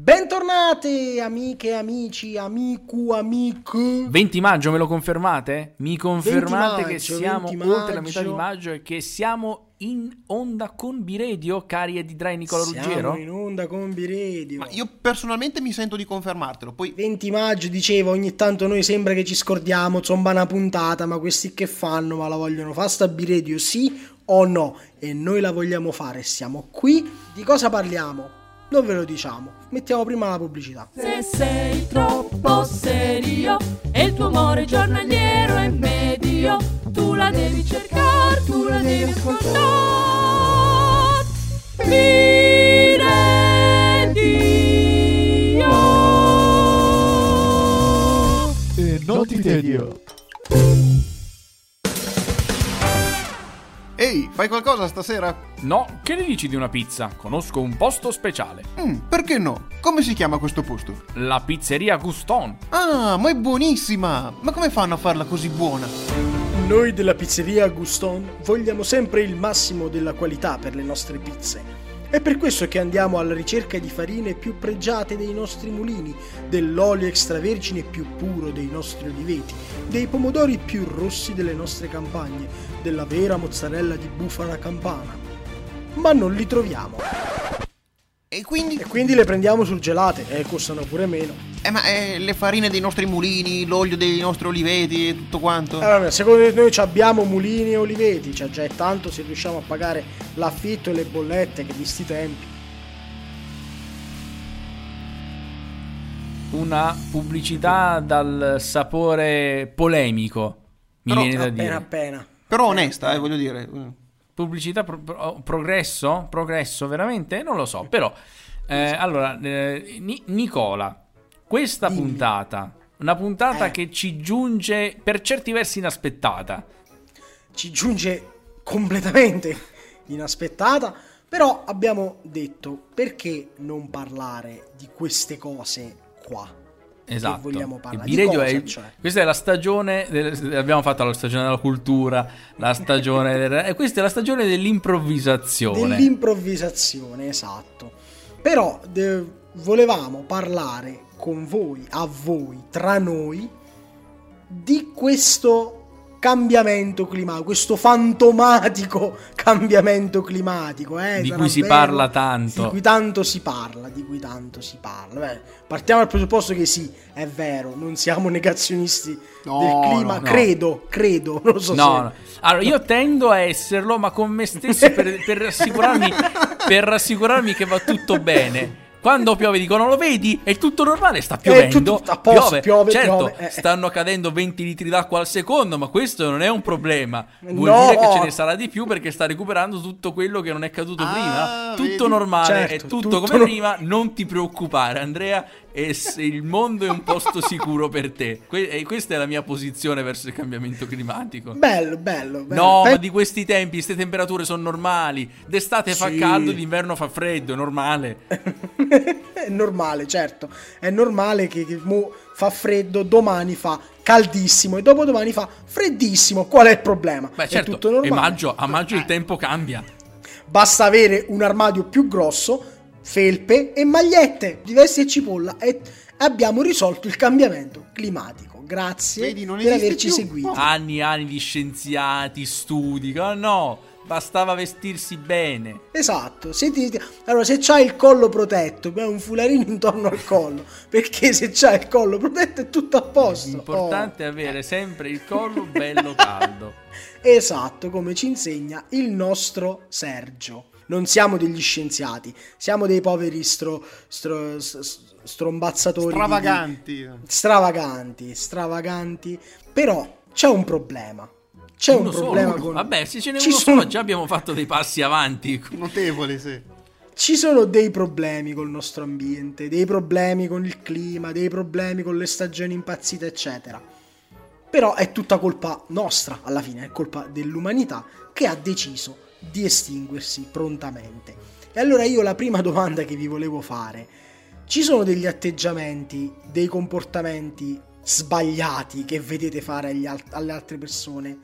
Bentornati amiche, amici, amicu, amico. 20 maggio me lo confermate? Mi confermate maggio, che siamo 20 oltre la metà di maggio. e che siamo in onda con Biredio, cari e di Drai Nicola Siamo Ruggero? in onda con Biredio. Ma io personalmente mi sento di confermartelo. Poi 20 maggio dicevo, ogni tanto noi sembra che ci scordiamo, zomba una puntata, ma questi che fanno? Ma la vogliono fare sta Biredio, sì o no? E noi la vogliamo fare, siamo qui. Di cosa parliamo? Non ve lo diciamo, mettiamo prima la pubblicità. Se sei troppo serio e il tuo amore giornaliero è medio, tu la devi cercare, tu la devi ascoltare. Miredio. E non ti tedio. Ehi, fai qualcosa stasera? No, che ne dici di una pizza? Conosco un posto speciale. Mm, perché no? Come si chiama questo posto? La pizzeria Guston. Ah, ma è buonissima! Ma come fanno a farla così buona? Noi della pizzeria Guston vogliamo sempre il massimo della qualità per le nostre pizze. È per questo che andiamo alla ricerca di farine più pregiate dei nostri mulini, dell'olio extravergine più puro dei nostri oliveti, dei pomodori più rossi delle nostre campagne, della vera mozzarella di bufala campana. Ma non li troviamo. E quindi? E quindi le prendiamo sul gelate e costano pure meno. Eh, ma eh, le farine dei nostri mulini, l'olio dei nostri oliveti e tutto quanto? Allora, secondo noi ci abbiamo mulini e oliveti, cioè già è tanto se riusciamo a pagare l'affitto e le bollette che di sti tempi. Una pubblicità dal sapore polemico, mi Però viene da appena dire. appena. Però onesta, eh, voglio dire. Pubblicità pro- pro- progresso? Progresso veramente? Non lo so, però eh, allora eh, Ni- Nicola, questa Dimmi. puntata, una puntata Eh. che ci giunge per certi versi inaspettata. Ci giunge completamente inaspettata, però abbiamo detto perché non parlare di queste cose qua. Esatto. vogliamo parlare. Cosa, è- cioè? Questa è la stagione, del- abbiamo fatto la stagione della cultura, la stagione del- e questa è la stagione dell'improvvisazione. Dell'improvvisazione, esatto. Però de- volevamo parlare con voi, a voi, tra noi, di questo cambiamento climatico, questo fantomatico cambiamento climatico, eh, Di cui si vero? parla tanto. Di cui tanto si parla, di cui tanto si parla. Beh, partiamo dal presupposto che sì, è vero, non siamo negazionisti No, del clima, no, no. credo, credo, non lo so No, se... no. Allora, io tendo a esserlo, ma con me stesso per, per rassicurarmi, per rassicurarmi che va tutto bene. Quando piove dicono lo vedi? È tutto normale, sta piovendo. tutto a posto, piove, certo, piove, eh. stanno cadendo 20 litri d'acqua al secondo, ma questo non è un problema. Vuol No. dire che ce ne sarà di più perché sta recuperando tutto quello che non è caduto Ah, prima. Tutto vedi? normale, Certo, è tutto, tutto come no- prima. Non ti preoccupare, Andrea. Se il mondo è un posto sicuro per te. Que- questa è la mia posizione verso il cambiamento climatico. Bello, bello, bello. No, Pe- ma di questi tempi, queste temperature sono normali. D'estate fa Sì. caldo, d'inverno fa freddo, è normale. è normale, certo. È normale che, che mo fa freddo, domani fa caldissimo e dopodomani fa freddissimo. Qual è il problema? Beh, è certo, tutto normale. e maggio, a maggio Eh. il tempo cambia. Basta avere un armadio più grosso, felpe e magliette di vesti e cipolla e abbiamo risolto il cambiamento climatico. Grazie Vedi, non per averci più. seguito. Anni e anni di scienziati, studi. No, bastava vestirsi bene. Esatto, senti, allora se c'hai il collo protetto, beh, un fularino intorno al collo, perché se c'hai il collo protetto è tutto a posto. L'importante Oh. è avere sempre il collo bello caldo. Esatto, come ci insegna il nostro Sergio. Non siamo degli scienziati, siamo dei poveri stro, stro- s- strombazzatori. di- Stravaganti. stravaganti, stravaganti. Però c'è un problema. C'è Uno un solo. problema con... Vabbè, se ce n'è Ci uno sono- solo, già abbiamo fatto dei passi avanti. Notevole, sì. Ci sono dei problemi col nostro ambiente, dei problemi con il clima, dei problemi con le stagioni impazzite, eccetera. Però è tutta colpa nostra, alla fine, è colpa dell'umanità che ha deciso di estinguersi prontamente. E allora io la prima domanda che vi volevo fare, ci sono degli atteggiamenti, dei comportamenti sbagliati che vedete fare agli al- alle altre persone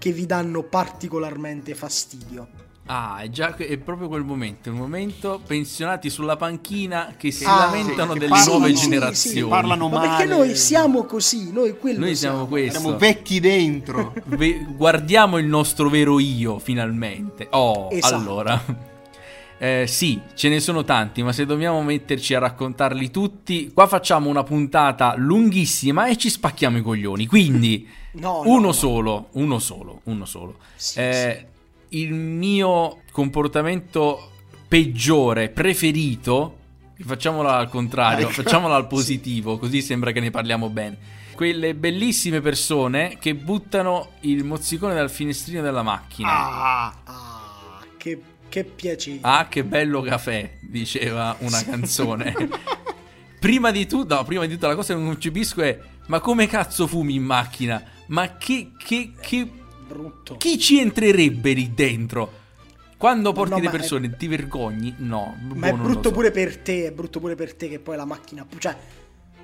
che vi danno particolarmente fastidio? Ah, è già è proprio quel momento, il momento pensionati sulla panchina che si Ah, lamentano sì, delle parlano- nuove sì, sì, generazioni. parlano Ma perché male. noi siamo così, noi quello Noi siamo questo. Siamo vecchi dentro. Ve- guardiamo il nostro vero io finalmente. Oh, Esatto. allora. Eh, sì, ce ne sono tanti, ma se dobbiamo metterci a raccontarli tutti, qua facciamo una puntata lunghissima e ci spacchiamo i coglioni. Quindi, No, no, uno no. solo, uno solo, uno solo. Sì, Eh, Il mio comportamento peggiore, preferito, facciamola al contrario, Ecco. facciamola al positivo, così sembra che ne parliamo bene. Quelle bellissime persone che buttano il mozzicone dal finestrino della macchina. Ah, Ah, che, che piacere. Ah, che bello caffè, diceva una canzone. prima di tutto, no, prima di tutto la cosa che non concepisco è ma come cazzo fumi in macchina? Ma che, che, che Brutto. chi ci entrerebbe lì dentro? Quando porti No, le persone ti vergogni? No, Ma è boh, lo brutto so. pure per te, è brutto pure per te che poi la macchina... Cioè,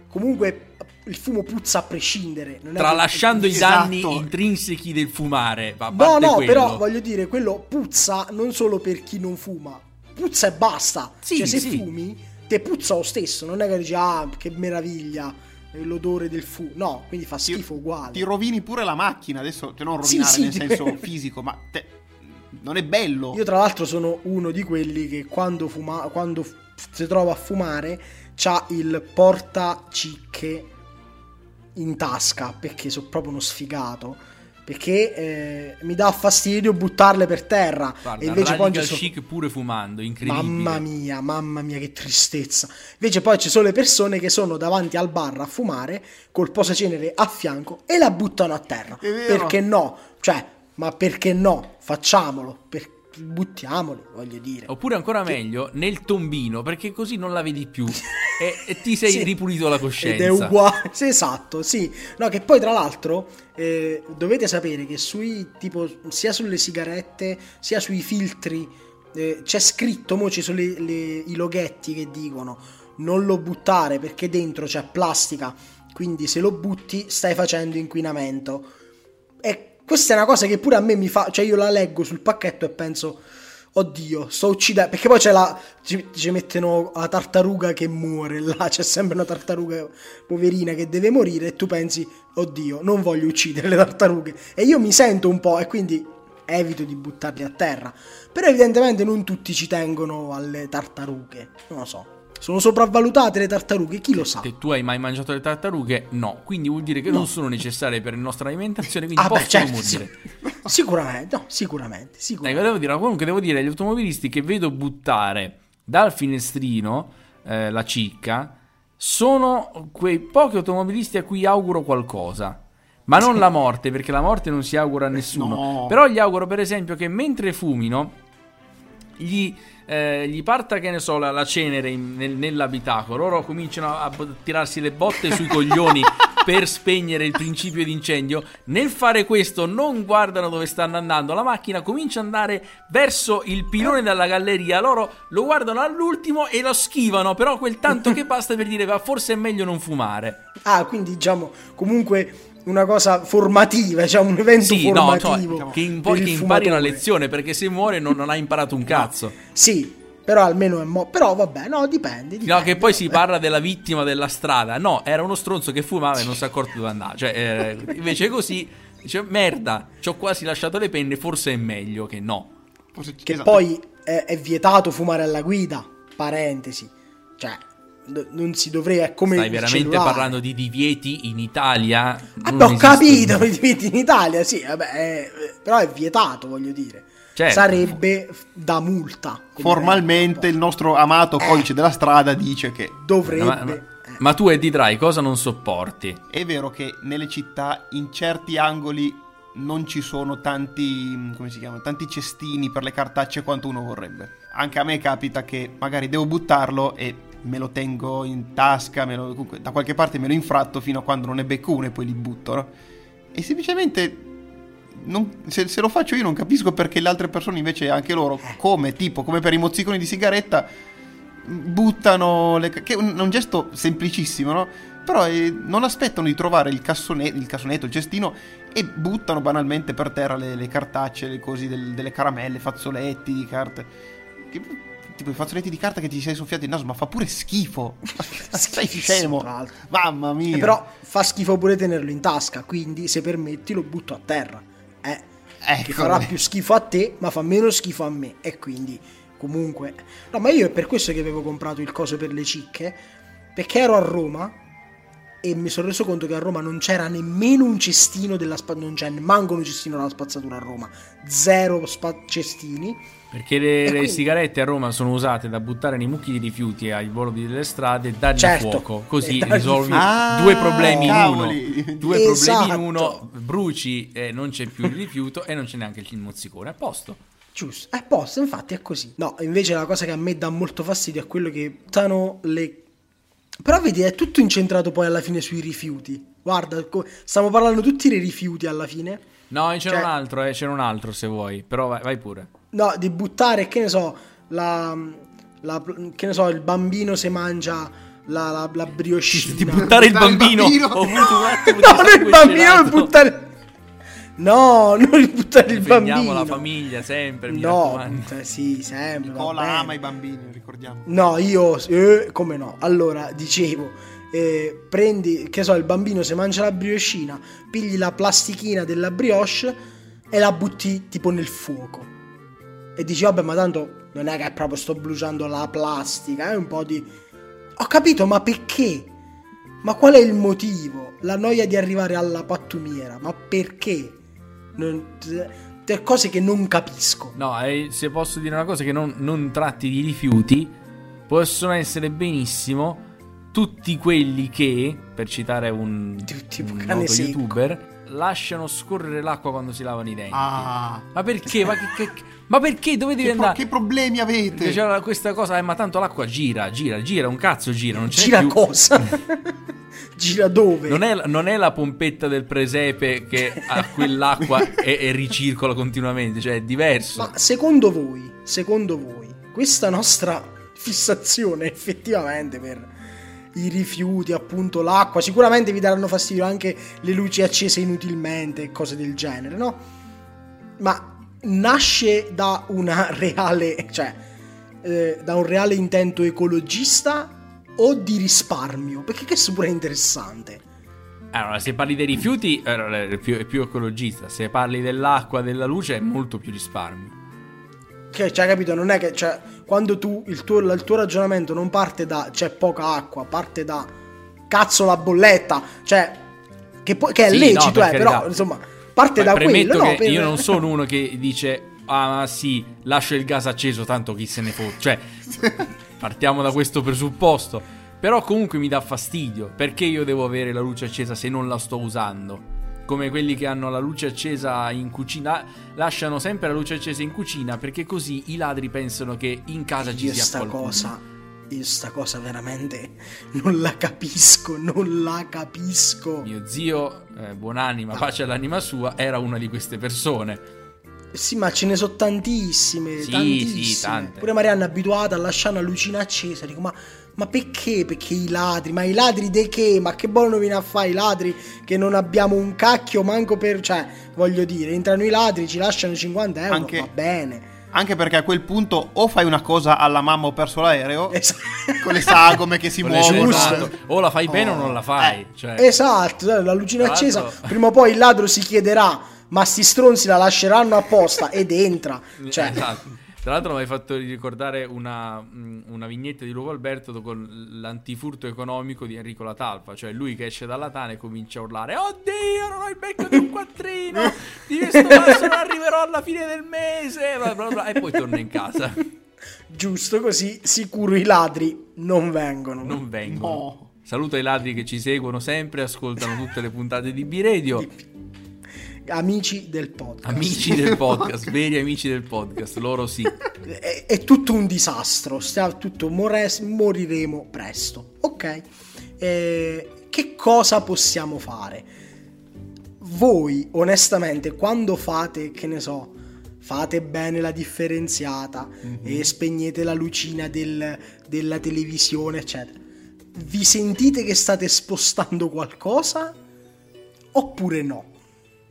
comunque il fumo puzza a prescindere. È che- Tralasciando i Esatto. danni intrinsechi del fumare. A No, no, quello. però voglio dire, quello puzza non solo per chi non fuma. Puzza e basta. Sì, cioè, se sì. fumi, te puzza lo stesso. Non è che dici, ah, che meraviglia, l'odore del fumo. No, quindi fa ti, schifo uguale. ti rovini pure la macchina. Adesso, cioè non Sì, rovinare sì, nel senso fisico, ma te- non è bello. Io tra l'altro sono uno di quelli che quando, fuma, quando si trova a fumare c'ha il portacicche in tasca perché sono proprio uno sfigato. Perché eh, mi dà fastidio buttarle per terra. Guarda, e invece poi sono... chic pure fumando, incredibile. Mamma mia, mamma mia, che tristezza. Invece poi ci sono le persone che sono davanti al bar a fumare col posacenere a fianco e la buttano a terra. Perché no? Cioè, ma perché no? Facciamolo. Per... Buttiamolo, voglio dire. Oppure ancora meglio, nel tombino, perché così non la vedi più e, e ti sei Sì. ripulito la coscienza. Ed è uguale. Sì, esatto, sì. No, che poi tra l'altro eh, dovete sapere che sui tipo sia sulle sigarette sia sui filtri eh, c'è scritto, mo ci sono le- le- i loghetti che dicono non lo buttare perché dentro c'è plastica, quindi se lo butti stai facendo inquinamento. Questa è una cosa che pure a me mi fa, cioè io la leggo sul pacchetto e penso Oddio, sto uccidendo. Perché poi c'è la. Ci, ci mettono la tartaruga che muore là. C'è sempre una tartaruga poverina che deve morire. E tu pensi, oddio, non voglio uccidere le tartarughe. E io mi sento un po'. E quindi evito di buttarli a terra. Però, evidentemente, non tutti ci tengono alle tartarughe. Non lo so. Sono sopravvalutate le tartarughe, chi lo sa? Se tu hai mai mangiato le tartarughe, no. Quindi vuol dire che non sono necessarie per la nostra alimentazione, quindi Ah, beh, possono certo, sì. morire. Sicuramente, no, sicuramente, Ecco, sicuramente. devo dire, comunque devo dire, gli automobilisti che vedo buttare dal finestrino eh, la cicca sono quei pochi automobilisti a cui auguro qualcosa. Ma non la morte, perché la morte non si augura a nessuno. No. Però gli auguro, per esempio, che mentre fumino gli, eh, gli parta, che ne so, la, la cenere in- nel- nell'abitacolo. Loro cominciano a, a tirarsi le botte sui coglioni per spegnere il principio di incendio. Nel fare questo, non guardano dove stanno andando. La macchina comincia ad andare verso il pilone della galleria. Loro lo guardano all'ultimo e lo schivano. Però quel tanto che basta per dire, "Ma forse è meglio non fumare. Ah, quindi diciamo comunque una cosa formativa, diciamo un evento Sì, no, formativo. cioè, che, impo- per il che impari una lezione. Perché se muore non, non ha imparato un cazzo. Sì, però almeno è mo- però vabbè, no, dipende, dipende No, che poi si vabbè. parla della vittima della strada. No, era uno stronzo che fumava e non si è accorto dove andare. Cioè, eh, invece così dice: Merda, ci ho quasi lasciato le penne. Forse è meglio che no. Che esatto. poi è, è vietato fumare alla guida, parentesi. Cioè, non si dovrebbe è come Stai veramente cellulare. parlando di divieti in Italia? Ah, ho capito, i diritti in Italia, sì, vabbè, eh, però è vietato, voglio dire. Certo. Sarebbe da multa. Formalmente il nostro amato codice della strada dice che dovrebbe Ma, ma- eh. ma tu e Ditrai cosa non sopporti? è vero che nelle città in certi angoli non ci sono tanti, come si chiama, tanti cestini per le cartacce quanto uno vorrebbe. Anche a me capita che magari devo buttarlo e me lo tengo in tasca, me lo- comunque, da qualche parte me lo infratto fino a quando non ne becco uno e poi li butto, no? E semplicemente non- se, se lo faccio io non capisco perché le altre persone invece anche loro, come tipo, come per i mozziconi di sigaretta, buttano le, che è un, un gesto semplicissimo, no? Però eh, non aspettano di trovare il, cassone- il cassonetto, il cestino e buttano banalmente per terra le, le cartacce, le cose del- delle caramelle, fazzoletti di carte. Che- tipo i fazzoletti di carta che ti sei soffiato il naso, ma fa pure schifo. Sei Schifissimo, scemo. Mamma mia. Eh, però fa schifo pure tenerlo in tasca, quindi se permetti lo butto a terra. Eh, Ecco. che farà più schifo a te, ma fa meno schifo a me. E quindi, comunque... No, ma io è per questo che avevo comprato il coso per le cicche, perché ero a Roma e mi sono reso conto che a Roma non c'era nemmeno un cestino della spazzatura, non c'è neanche un cestino della spazzatura a Roma. Zero spa- cestini. Perché le, le quindi- sigarette a Roma sono usate da buttare nei mucchi di rifiuti ai bordi delle strade e dargli Certo, fuoco. Così dargli risolvi. Ah, due problemi in cavoli. uno. Due Esatto. problemi in uno. Bruci e non c'è più il rifiuto e non c'è neanche il mozzicone. A posto. Giusto, è posto, infatti è così. No, invece la cosa che a me dà molto fastidio è quello che buttano le... Però vedi, è tutto incentrato poi alla fine sui rifiuti. Guarda, co- stiamo parlando tutti dei rifiuti alla fine. No, c'era Cioè- un altro, eh, c'era un altro se vuoi. Però vai, vai pure. No, di buttare, che ne so, la... la- che ne so, il bambino se mangia la, la, la briochina. Di buttare il Buttare il bambino. bambino. Ho avuto un attimo di No, non il bambino, il buttare... No, non buttare il Difendiamo bambino. la famiglia sempre, mi No, raccomando. cioè, sì, sempre. Nicola ama i bambini, ricordiamo. No, io, eh, come no? Allora, dicevo, eh, prendi, che so, il bambino se mangia la briochina, pigli la plastichina della brioche e la butti tipo nel fuoco. E dici, vabbè, ma tanto non è che proprio sto bruciando la plastica, è un po' di... Ho capito, ma perché? Ma qual è il motivo? La noia di arrivare alla pattumiera, ma perché? Non- cose che non capisco. No, eh, se posso dire una cosa che non, non tratti di rifiuti, possono essere benissimo tutti quelli che, per citare un, Tipo un noto secco. youtuber, lasciano scorrere l'acqua quando si lavano i denti. Ah, Ma perché? Ma, che- che- ma perché? Dove devi che, pro- andare? che problemi avete? Perché c'era questa cosa, eh, ma tanto l'acqua gira, gira, gira, un cazzo gira, non c'è Gira più. cosa? Gira dove? Non è, non è la pompetta del presepe che ha quell'acqua e, e ricircola continuamente, cioè è diverso. Ma secondo voi, secondo voi, questa nostra fissazione effettivamente per i rifiuti, appunto l'acqua, sicuramente vi daranno fastidio anche le luci accese inutilmente e cose del genere, no? Ma nasce da una reale, cioè, eh, da un reale intento ecologista o di risparmio? Perché questo pure è interessante. Allora, se parli dei rifiuti è, più, è più ecologista, se parli dell'acqua, della luce è molto più risparmio. Che, cioè, capito? Non è che, cioè, quando tu, il tuo, il tuo ragionamento non parte da c'è poca acqua, parte da cazzo la bolletta, cioè, che, poi- che è Sì, lecito, no, per eh, però, insomma, parte Beh, da quello, no? per- io non sono uno che dice ah sì, lascio il gas acceso tanto chi se ne fotte. Cioè, partiamo da questo presupposto. Però comunque mi dà fastidio, perché io devo avere la luce accesa se non la sto usando? Come quelli che hanno la luce accesa in cucina, lasciano sempre la luce accesa in cucina perché così i ladri pensano che in casa ci sia qualcuno. cosa, io sta cosa veramente non la capisco, non la capisco. Mio zio, eh, buonanima, pace all'anima sua, era una di queste persone. Sì, ma ce ne sono tantissime, Sì, tantissime. sì, tante. Pure Marianna è abituata a lasciare una lucina accesa. Dico, ma, ma perché? Perché i ladri? Ma i ladri di che? Ma che buono viene a fare i ladri che non abbiamo un cacchio manco per... Cioè, voglio dire, entrano i ladri, ci lasciano 50 euro, Anche- va bene. Anche perché a quel punto o fai una cosa alla mamma ho perso l'aereo Es- con le sagome che si muovono. esatto. O la fai bene o non la fai. Cioè, Esatto, la lucina Tra accesa, prima o poi il ladro si chiederà, ma sti stronzi la lasceranno apposta ed entra. Cioè, Esatto. Tra l'altro mi hai fatto ricordare una, mm, una vignetta di Lupo Alberto con l'antifurto economico di Enrico Latalfa, cioè lui che esce dalla tana e comincia a urlare Oddio, non ho il becco di un quattrino, di questo passo non arriverò alla fine del mese, bla bla bla, e poi torna in casa. giusto così, sicuro i ladri non vengono. Non vengono. No. Saluto ai ladri che ci seguono sempre, ascoltano tutte le puntate di B-Radio. Amici del podcast. Amici del podcast, veri amici del podcast, loro sì. È, è tutto un disastro. Stia tutto, mores- moriremo presto. Ok. Eh, che cosa possiamo fare? Voi, onestamente, quando fate, che ne so, fate bene la differenziata e spegnete la lucina del- della televisione, eccetera. Vi sentite che state spostando qualcosa? Oppure no?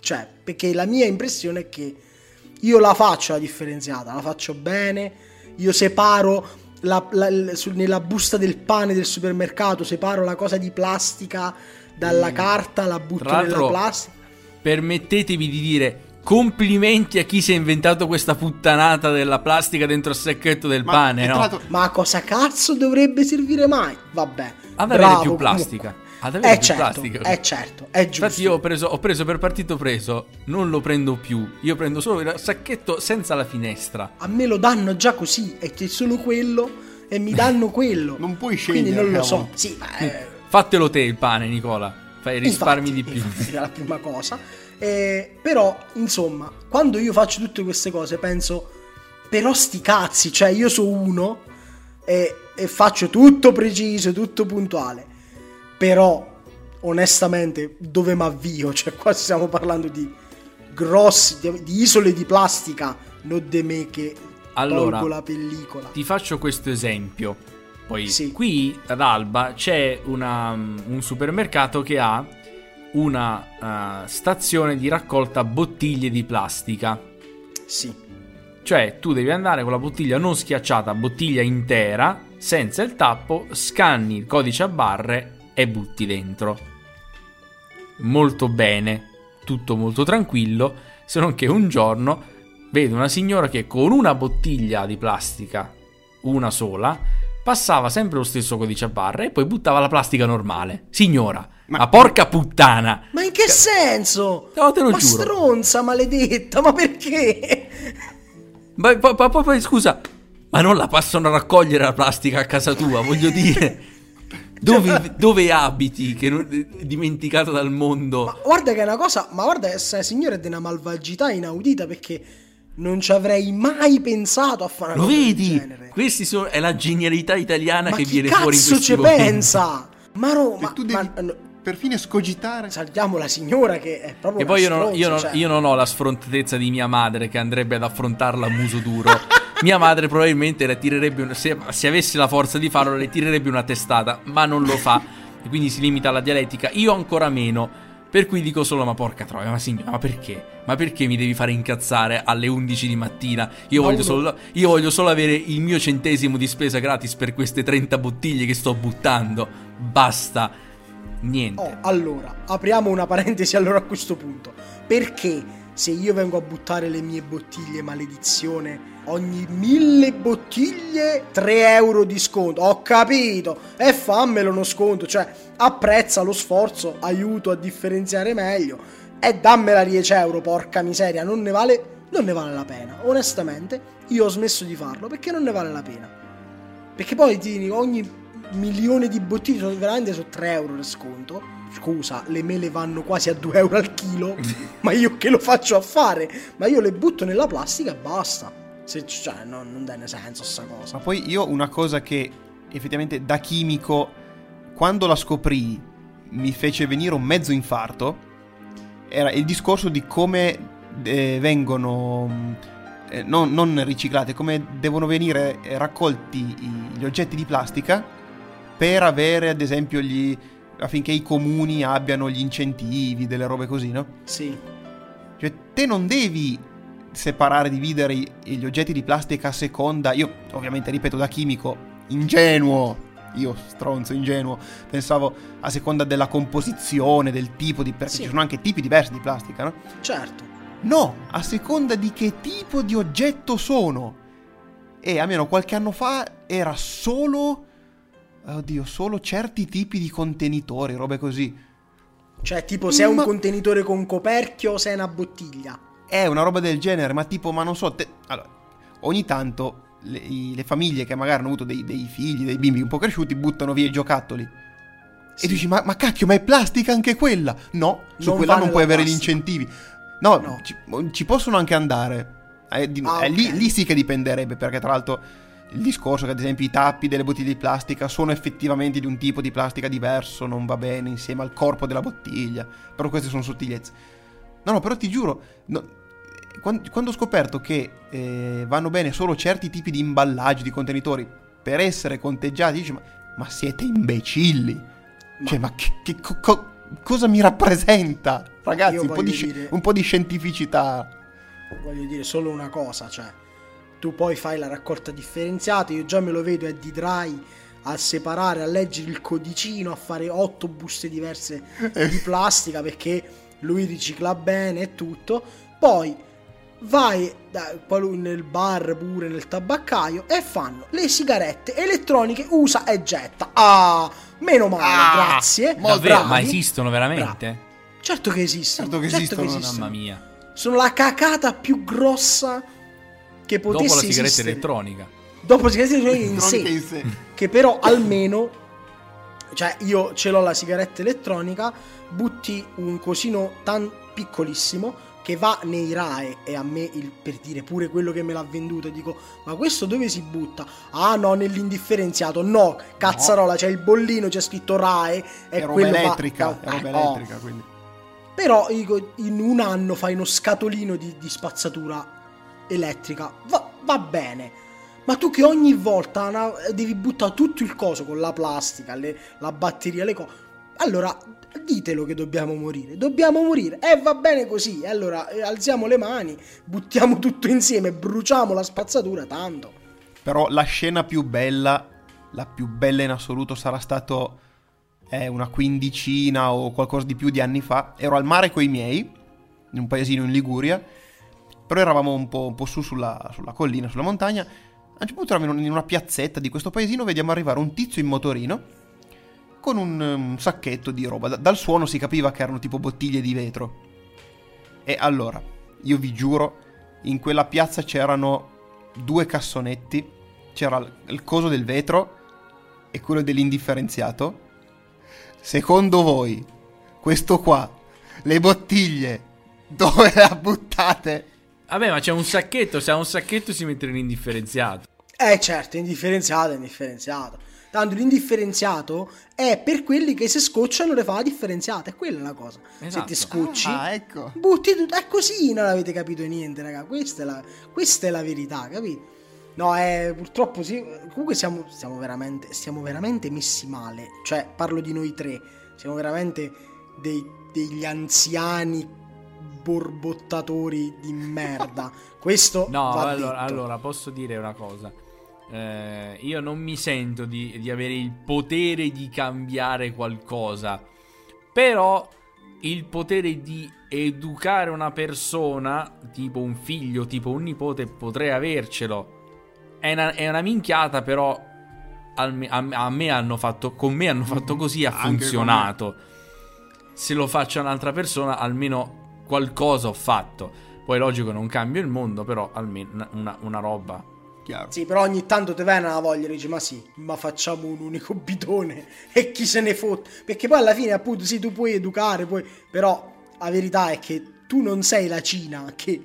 Cioè, perché la mia impressione è che io la faccio la differenziata, la faccio bene, io separo la- la- su- nella busta del pane del supermercato, separo la cosa di plastica dalla carta, la butto Tra nella plastica. Permettetemi di dire complimenti a chi si è inventato questa puttanata della plastica dentro il sacchetto del Ma- pane, no? Ma a cosa cazzo dovrebbe servire mai? Vabbè. Ad avere bravo, più comunque. Ad avere Eh più certo, plastica. eh certo, è giusto. Infatti io ho preso, ho preso per partito preso, non lo prendo più. Io prendo solo il sacchetto senza la finestra. A me lo danno già così, e c'è solo quello e mi danno quello. Non puoi Quindi scegliere, non lo so. Sì, ma eh, Fatelo te il pane, Nicola. Fai risparmi infatti, di più. infatti, è la prima cosa. Eh, però, insomma, quando io faccio tutte queste cose penso, però sti cazzi, cioè io sono uno e, e faccio tutto preciso, tutto puntuale. Però, onestamente, dove mi avvio? Cioè, qua stiamo parlando di grossi, di, di isole di plastica, non di me che Allora, la pellicola. Ti faccio questo esempio. Poi Sì. qui ad Alba c'è una- un supermercato che ha una eh, stazione di raccolta bottiglie di plastica. Sì. Cioè, tu devi andare con la bottiglia non schiacciata, bottiglia intera, senza il tappo, scanni il codice a barre e butti dentro. Molto bene, tutto molto tranquillo, se non che un giorno vedo una signora che con una bottiglia di plastica, una sola, passava sempre lo stesso codice a barre e poi buttava la plastica normale. Signora, ma, Ma- porca puttana! Ma in che senso? No, te lo ma giuro. stronza, maledetta, ma perché? Ma poi, scusa, ma non la passano a raccogliere la plastica a casa tua, voglio dire. Dove, dove abiti che non, dimenticato dal mondo? Ma guarda che è una cosa, ma guarda che sta signora è di una malvagità inaudita perché non ci avrei mai pensato a fare una Lo cosa del vedi? genere. Questi sono, è la genialità italiana Ma che viene fuori in cazzo questi ci momenti. pensa? Ma no, E ma, tu devi ma- no, perfino escogitare. salviamo la signora che è proprio E poi io una non, io, non, stronza, cioè. io non ho la sfrontatezza di mia madre che andrebbe ad affrontarla a muso duro. mia madre probabilmente le tirerebbe, un- se, se avesse la forza di farlo, le tirerebbe una testata, ma non lo fa. E quindi si limita alla dialettica. Io ancora meno. Per cui dico solo, ma porca troia, ma signora, ma perché? Ma perché mi devi fare incazzare alle 11 di mattina? Io voglio, solo, io voglio solo avere il mio centesimo di spesa gratis per queste 30 bottiglie che sto buttando. Basta. Niente. Oh, allora, apriamo una parentesi allora a questo punto. Perché se io vengo a buttare le mie bottiglie maledizione, ogni mille bottiglie 3 euro di sconto? Ho capito, e fammelo uno sconto, cioè apprezza lo sforzo, aiuto a differenziare meglio e dammela 10 euro, porca miseria, non ne vale, non ne vale la pena. Onestamente, io ho smesso di farlo perché non ne vale la pena. Perché poi ti ogni milione di bottiglie sono veramente su 3 euro di sconto. Scusa, le mele vanno quasi a 2 euro al chilo. ma io che lo faccio a fare? Ma io le butto nella plastica e basta. Se, cioè, no, non dà senso sta cosa. Ma poi io una cosa che effettivamente da chimico, quando la scoprì, mi fece venire un mezzo infarto, era il discorso di come eh, vengono, eh, non, non riciclate, come devono venire eh, raccolti i- gli oggetti di plastica per avere ad esempio gli affinché i comuni abbiano gli incentivi, delle robe così, no? Sì. Cioè, te non devi separare, dividere gli oggetti di plastica a seconda. Io, ovviamente, ripeto, da chimico, ingenuo. Io, stronzo, ingenuo. Pensavo a seconda della composizione, del tipo di. Perché Sì. ci sono anche tipi diversi di plastica, no? Certo. No, a seconda di che tipo di oggetto sono. E almeno qualche anno fa era solo. Oddio, solo certi tipi di contenitori, robe così. Cioè, tipo, se è un Ma- contenitore con coperchio o se è una bottiglia. È una roba del genere, ma tipo, ma non so, te- allora, ogni tanto le, le famiglie che magari hanno avuto dei, dei figli, dei bimbi un po' cresciuti, buttano via i giocattoli. E tu dici, ma, ma cacchio, ma è plastica anche quella? No, su Non quella va non puoi avere gli incentivi. No, No. Ci, ci possono anche andare. Eh, di- Ah, eh, lì, ok. lì sì che dipenderebbe, perché tra l'altro il discorso che ad esempio i tappi delle bottiglie di plastica sono effettivamente di un tipo di plastica diverso, non va bene insieme al corpo della bottiglia. Però queste sono sottigliezze. No, no, però ti giuro, no, quan- quando ho scoperto che eh, vanno bene solo certi tipi di imballaggi, di contenitori, per essere conteggiati, dici, ma, ma siete imbecilli? Cioè, ma che, che co- co- cosa mi rappresenta? Ragazzi, un po, di, dire- un po' di scientificità. voglio dire solo una cosa, cioè tu poi fai la raccolta differenziata, io già me lo vedo Eddie Dry a separare, a leggere il codicino, a fare otto buste diverse di plastica perché lui ricicla bene e tutto. Poi vai da, nel bar pure nel tabaccaio e fanno le sigarette elettroniche usa e getta. Ah, meno male, Ah, grazie. Davvero? bravi. Ma esistono veramente? Certo che esistono. Certo che esistono, Mamma mia. Sono la cacata più grossa che potesse Dopo la sigaretta esistere. elettronica. Dopo la sigaretta elettronica in sé. Elettronica in sé. Che però almeno, cioè io ce l'ho la sigaretta elettronica, butti un cosino tan piccolissimo che va nei RAE e a me il, per dire pure quello che me l'ha venduto dico ma questo dove si butta? Ah no nell'indifferenziato no cazzarola c'è il bollino c'è scritto RAE e È roba va- elettrica, va- è roba eh, oh. elettrica, quindi. Però dico, in un anno fai uno scatolino di, di spazzatura elettrica. Va, va bene. Ma tu che ogni volta una- devi buttare tutto il coso con la plastica, le- la batteria, le cose. Allora ditelo che dobbiamo morire. Dobbiamo morire. E va bene così. Allora eh, alziamo le mani, buttiamo tutto insieme, bruciamo la spazzatura, tanto. Però la scena più bella, la più bella in assoluto, sarà stato eh, una quindicina o qualcosa di più di anni fa. Ero al mare con i miei, in un paesino in Liguria, però eravamo un po', un po' su sulla, sulla collina, sulla montagna. A un certo punto eravamo in un- una piazzetta di questo paesino, vediamo arrivare un tizio in motorino con un, um, sacchetto di roba. Da- dal suono si capiva che erano tipo bottiglie di vetro. E allora, io vi giuro, in quella piazza c'erano due cassonetti, c'era il- il coso del vetro e quello dell'indifferenziato. Secondo voi, questo qua, le bottiglie, dove le ha buttate? Vabbè, ma c'è un sacchetto. Se ha un sacchetto si mette l'indifferenziato. Eh certo, indifferenziato è indifferenziato. Tanto l'indifferenziato è per quelli che se scocciano le fa la differenziata. È quella la cosa. Se Esatto. ti scocci, Ah, ecco. butti tutto. È così, non avete capito niente, raga. Questa è la, questa è la verità, capito? No, è purtroppo sì. Comunque siamo, siamo veramente, siamo veramente messi male. Cioè, parlo di noi tre. Siamo veramente dei- degli anziani borbottatori di merda. Questo No, allora, allora, posso dire una cosa. Eh, io non mi sento di, di avere il potere di cambiare qualcosa. Però il potere di educare una persona, tipo un figlio, tipo un nipote, potrei avercelo. È una, è una minchiata, però alme- a, a me hanno fatto, con me hanno fatto così, ha funzionato. Se lo faccio a un'altra persona, almeno qualcosa ho fatto. Poi logico non cambio il mondo, però almeno una- una roba. Chiaro. Sì, però ogni tanto te viene la voglia, dici, ma sì, ma facciamo un unico bidone e chi se ne fotte. Perché poi alla fine, appunto, sì, tu puoi educare, puoi... però la verità è che tu non sei la Cina che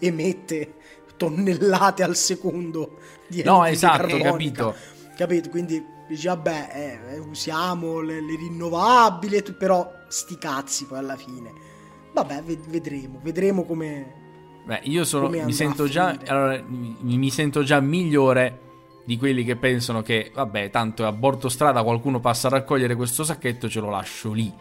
emette tonnellate al secondo di No, esatto, carbonica. capito. Capito? Quindi dici, vabbè, eh, usiamo le, le rinnovabili, però sti cazzi poi alla fine. Vabbè, ved- vedremo, vedremo come... Beh, io sono, mi sento già, allora, mi, mi sento già migliore di quelli che pensano che, vabbè, tanto a bordo strada qualcuno passa a raccogliere questo sacchetto, ce lo lascio lì.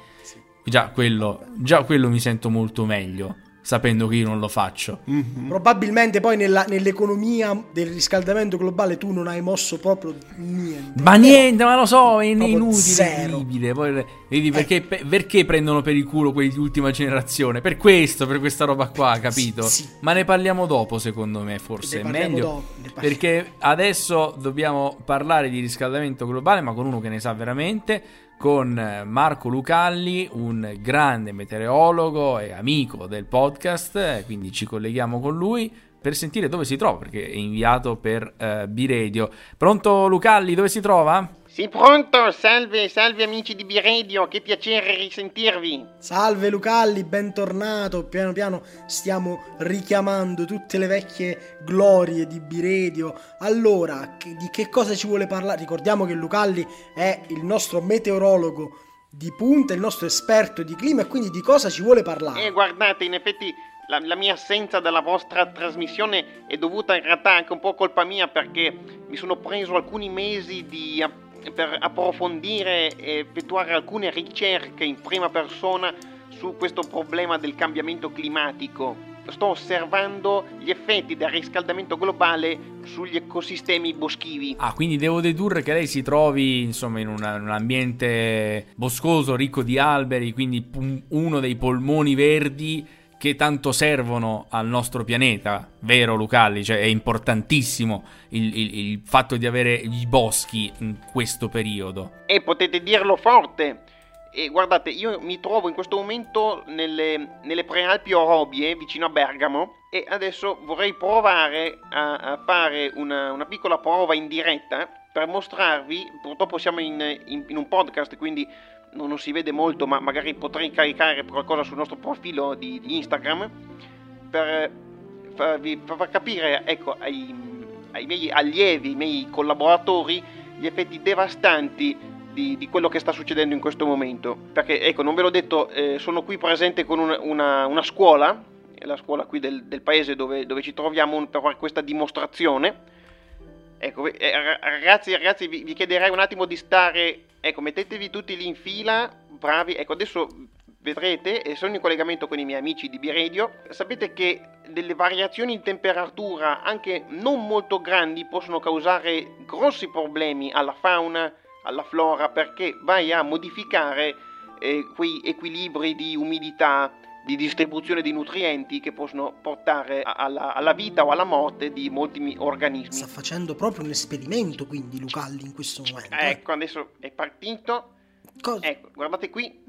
Già quello, già quello mi sento molto meglio, sapendo che io non lo faccio. Mhm. Probabilmente poi nella- nell'economia del riscaldamento globale tu non hai mosso proprio niente. Ma niente, ma lo so, è inutile, zero. incredibile. Poi, vedi, perché, pe- perché prendono per il culo quelli di ultima generazione? Per questo, per questa roba qua, capito? Sì, sì. Ma ne parliamo dopo, secondo me, forse è meglio. dopo. Perché adesso dobbiamo parlare di riscaldamento globale, ma con uno che ne sa veramente, con Marco Lucalli, un grande meteorologo e amico del podcast, quindi ci colleghiamo con lui per sentire dove si trova, perché è inviato per eh, B-Radio. Pronto Lucalli, dove si trova? Sì, pronto, salve, salve amici di B-Radio, che piacere risentirvi. Salve Lucalli, bentornato. Piano piano stiamo richiamando tutte le vecchie glorie di Biredio. Allora, di che cosa ci vuole parlare? Ricordiamo che Lucalli è il nostro meteorologo di punta, il nostro esperto di clima e quindi di cosa ci vuole parlare? E guardate, in effetti la, la mia assenza dalla vostra trasmissione è dovuta in realtà anche un po' colpa mia perché mi sono preso alcuni mesi di, per approfondire e effettuare alcune ricerche in prima persona su questo problema del cambiamento climatico. Sto osservando gli effetti del riscaldamento globale sugli ecosistemi boschivi. Ah, quindi devo dedurre che lei si trovi insomma in, una- un ambiente boscoso, ricco di alberi, quindi uno dei polmoni verdi che tanto servono al nostro pianeta, vero Lucalli? Cioè è importantissimo il, il- il fatto di avere i boschi in questo periodo. E potete dirlo forte. E guardate, io mi trovo in questo momento nelle, nelle prealpi Orobie, vicino a Bergamo, e adesso vorrei provare a, a fare una, una piccola prova in diretta per mostrarvi, purtroppo siamo in, in- in un podcast, quindi non, non si vede molto, ma magari potrei caricare qualcosa sul nostro profilo di, di Instagram, per farvi per far capire ecco, ai, ai miei allievi, ai miei collaboratori, gli effetti devastanti di, di quello che sta succedendo in questo momento. Perché, ecco, non ve l'ho detto, eh, sono qui presente con una, una- una scuola, la scuola qui del, del paese dove, dove ci troviamo per fare questa dimostrazione. Ecco, eh, ra- ragazzi, ragazzi, vi chiederei un attimo di stare, ecco, mettetevi tutti lì in fila, bravi. Ecco, adesso vedrete, sono in collegamento con i miei amici di B-Radio, sapete che delle variazioni in temperatura anche non molto grandi possono causare grossi problemi alla fauna, alla flora, perché vai a modificare eh, quei equilibri di umidità, di distribuzione di nutrienti che possono portare alla, alla vita o alla morte di molti mi- organismi. Sta facendo proprio un esperimento, quindi, Lucalli, in questo momento. eh. Ecco, adesso è partito. Co- Ecco, guardate qui.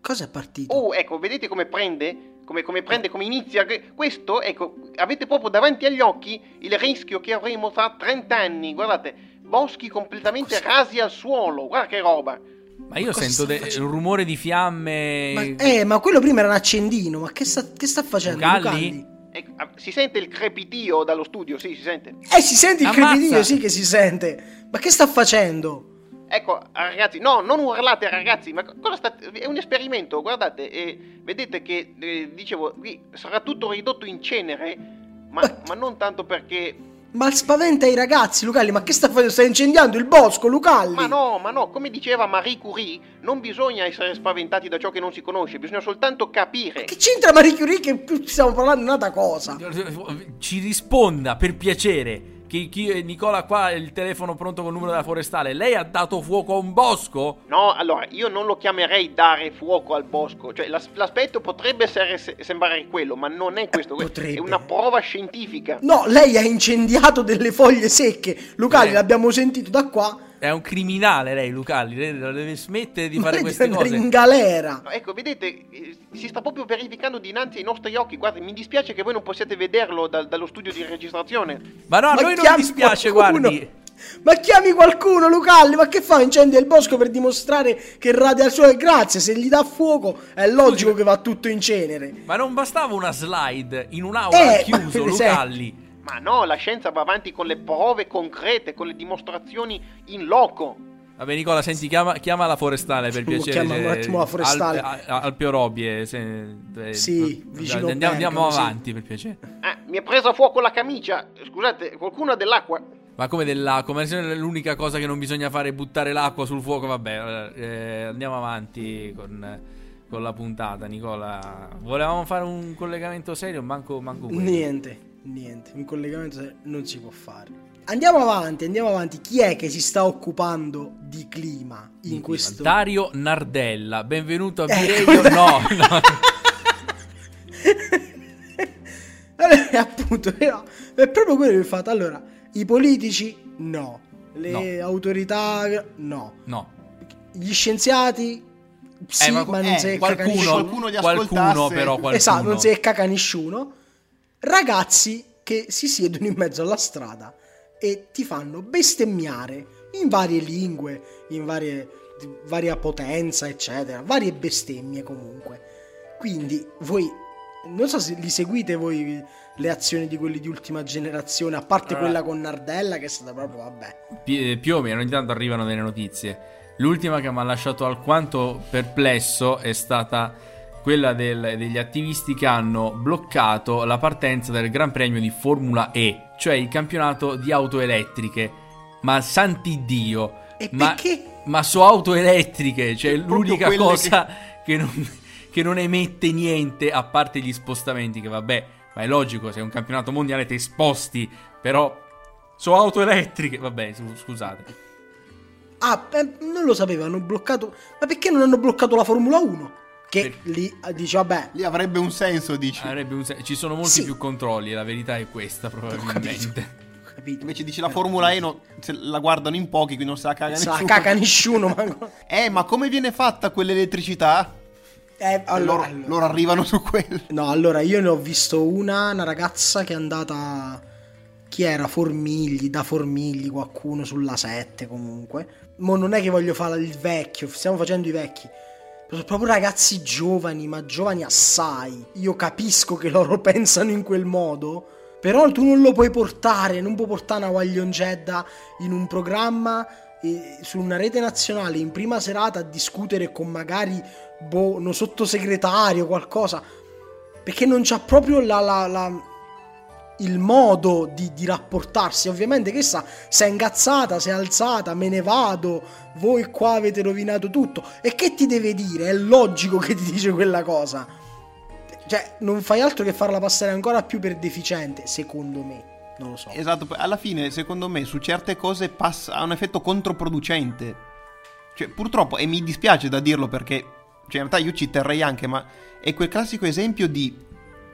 cosa è partito? Oh, ecco, vedete come prende? Come, come prende, come inizia? Questo, ecco, avete proprio davanti agli occhi il rischio che avremo tra 30 anni. Guardate, boschi completamente Cosa? rasi al suolo. Guarda che roba. Ma io cosa sento de- un rumore di fiamme. Ma, eh, ma quello prima era un accendino, ma che sta, che sta facendo? Lucalli? Lucalli? Ecco, ah, si sente il crepitio dallo studio, sì, si sente. Eh, si sente il Ammazza! crepitio, sì che si sente. Ma che sta facendo? Ecco, ah, ragazzi, no, non urlate ragazzi, ma co- cosa sta... È un esperimento, guardate, e vedete che, eh, dicevo, qui sarà tutto ridotto in cenere, ma, ma non tanto perché... Ma spaventa i ragazzi, Lucalli, ma che sta facendo? Sta incendiando il bosco, Lucalli! Ma no, ma no, come diceva Marie Curie, non bisogna essere spaventati da ciò che non si conosce, bisogna soltanto capire. Che c'entra Marie Curie che stiamo parlando di un'altra cosa? Ci risponda per piacere. Che, chi- Nicola qua ha il telefono pronto col numero della forestale. Lei ha dato fuoco a un bosco? No, allora, io non lo chiamerei dare fuoco al bosco, cioè l'as- l'aspetto potrebbe essere- se- sembrare quello, ma non è questo, potrebbe. è una prova scientifica. No, lei ha incendiato delle foglie secche. Lucalli, Eh. l'abbiamo sentito da qua. È un criminale lei, Lucalli. Lei deve smettere di fare queste deve andare cose. in galera. No, Ecco, vedete, eh, si sta proprio verificando dinanzi ai nostri occhi. Guarda, mi dispiace che voi non possiate vederlo dal- dallo studio di registrazione. Ma no, a noi non dispiace, qualcuno. guardi. Ma chiami qualcuno, Lucalli, ma che fa? Incendia il bosco per dimostrare che radia il suolo? Grazie, se gli dà fuoco è logico Scusi, che va tutto in cenere. Ma non bastava una slide in un'aula Eh, chiuso, Lucalli. Ma no, la scienza va avanti con le prove concrete, con le dimostrazioni in loco. Vabbè, Nicola, senti, chiama, chiama la forestale per piacere. chiama un attimo la forestale. Al, a- Alpio Robbie. Se, eh, Sì, vicino Andiamo, andiamo sì. avanti per piacere. Ah, mi è presa a fuoco la camicia. Scusate, qualcuno ha dell'acqua? Ma come dell'acqua? Ma se l'unica cosa che non bisogna fare è buttare l'acqua sul fuoco, vabbè. eh, andiamo avanti con, con la puntata, Nicola. Volevamo fare un collegamento serio, manco, manco quello. Niente, niente, un collegamento non si può fare. Andiamo avanti, andiamo avanti. Chi è che si sta occupando di clima in Di clima. questo Dario Nardella, benvenuto a Ecco, B-Radio. dai. No, no. Eh, appunto, no, è proprio quello il fatto. Allora, i politici no, le autorità no, no. gli scienziati sì, Eh, ma, ma- non eh, si è Qualcuno, qualcuno li qualcuno però, qualcuno. Esatto, non si è caca nessuno. Ragazzi che si siedono in mezzo alla strada e ti fanno bestemmiare in varie lingue, in varie, varia potenza, eccetera, varie bestemmie comunque. Quindi voi non so se li seguite voi le azioni di quelli di ultima generazione, a parte Allora. quella con Nardella che è stata proprio vabbè. Pi- più o meno ogni tanto arrivano delle notizie. L'ultima che mi ha lasciato alquanto perplesso è stata quella del- degli attivisti che hanno bloccato la partenza del Gran Premio di Formula E, cioè il campionato di auto elettriche. Ma santi Dio, E ma, perché? ma su auto elettriche, cioè l'unica cosa che... non, che non emette niente a parte gli spostamenti, che vabbè, ma è logico, se è un campionato mondiale ti sposti, però su auto elettriche, vabbè, scusate. Ah, eh, non lo sapevo, hanno bloccato. Ma perché non hanno bloccato la Formula 1? Che Per- lì eh, dice, vabbè, Lì avrebbe un senso, dici. Avrebbe un sen- ci sono molti Sì. più controlli, la verità è questa probabilmente. capito. Invece dici la Formula E no, se la guardano in pochi, quindi non se la caga Se la nessuno. caga nessuno, ma... Eh, ma come viene fatta quell'elettricità? Eh, allora, loro, allora. loro arrivano su quello. No, allora io ne ho visto una, una ragazza che è andata. Chi era? Formigli, da Formigli, qualcuno sulla 7 comunque. Mo non è che voglio fare il vecchio, stiamo facendo i vecchi. Proprio ragazzi giovani, ma giovani assai. Io capisco che loro pensano in quel modo. Però tu non lo puoi portare, non puoi portare una Wagliongedda in un programma su una rete nazionale in prima serata a discutere con magari boh, uno sottosegretario, qualcosa. Perché non c'ha proprio la, la- la- il modo di, di rapportarsi. Ovviamente che sa, si è ingazzata, si è alzata, me ne vado, voi qua avete rovinato tutto. E che ti deve dire? È logico che ti dice quella cosa. Cioè, non fai altro che farla passare ancora più per deficiente, secondo me. Non lo so. Esatto, alla fine, secondo me, su certe cose passa, ha un effetto controproducente. Cioè, purtroppo, e mi dispiace da dirlo perché, cioè, in realtà io ci terrei anche, ma è quel classico esempio di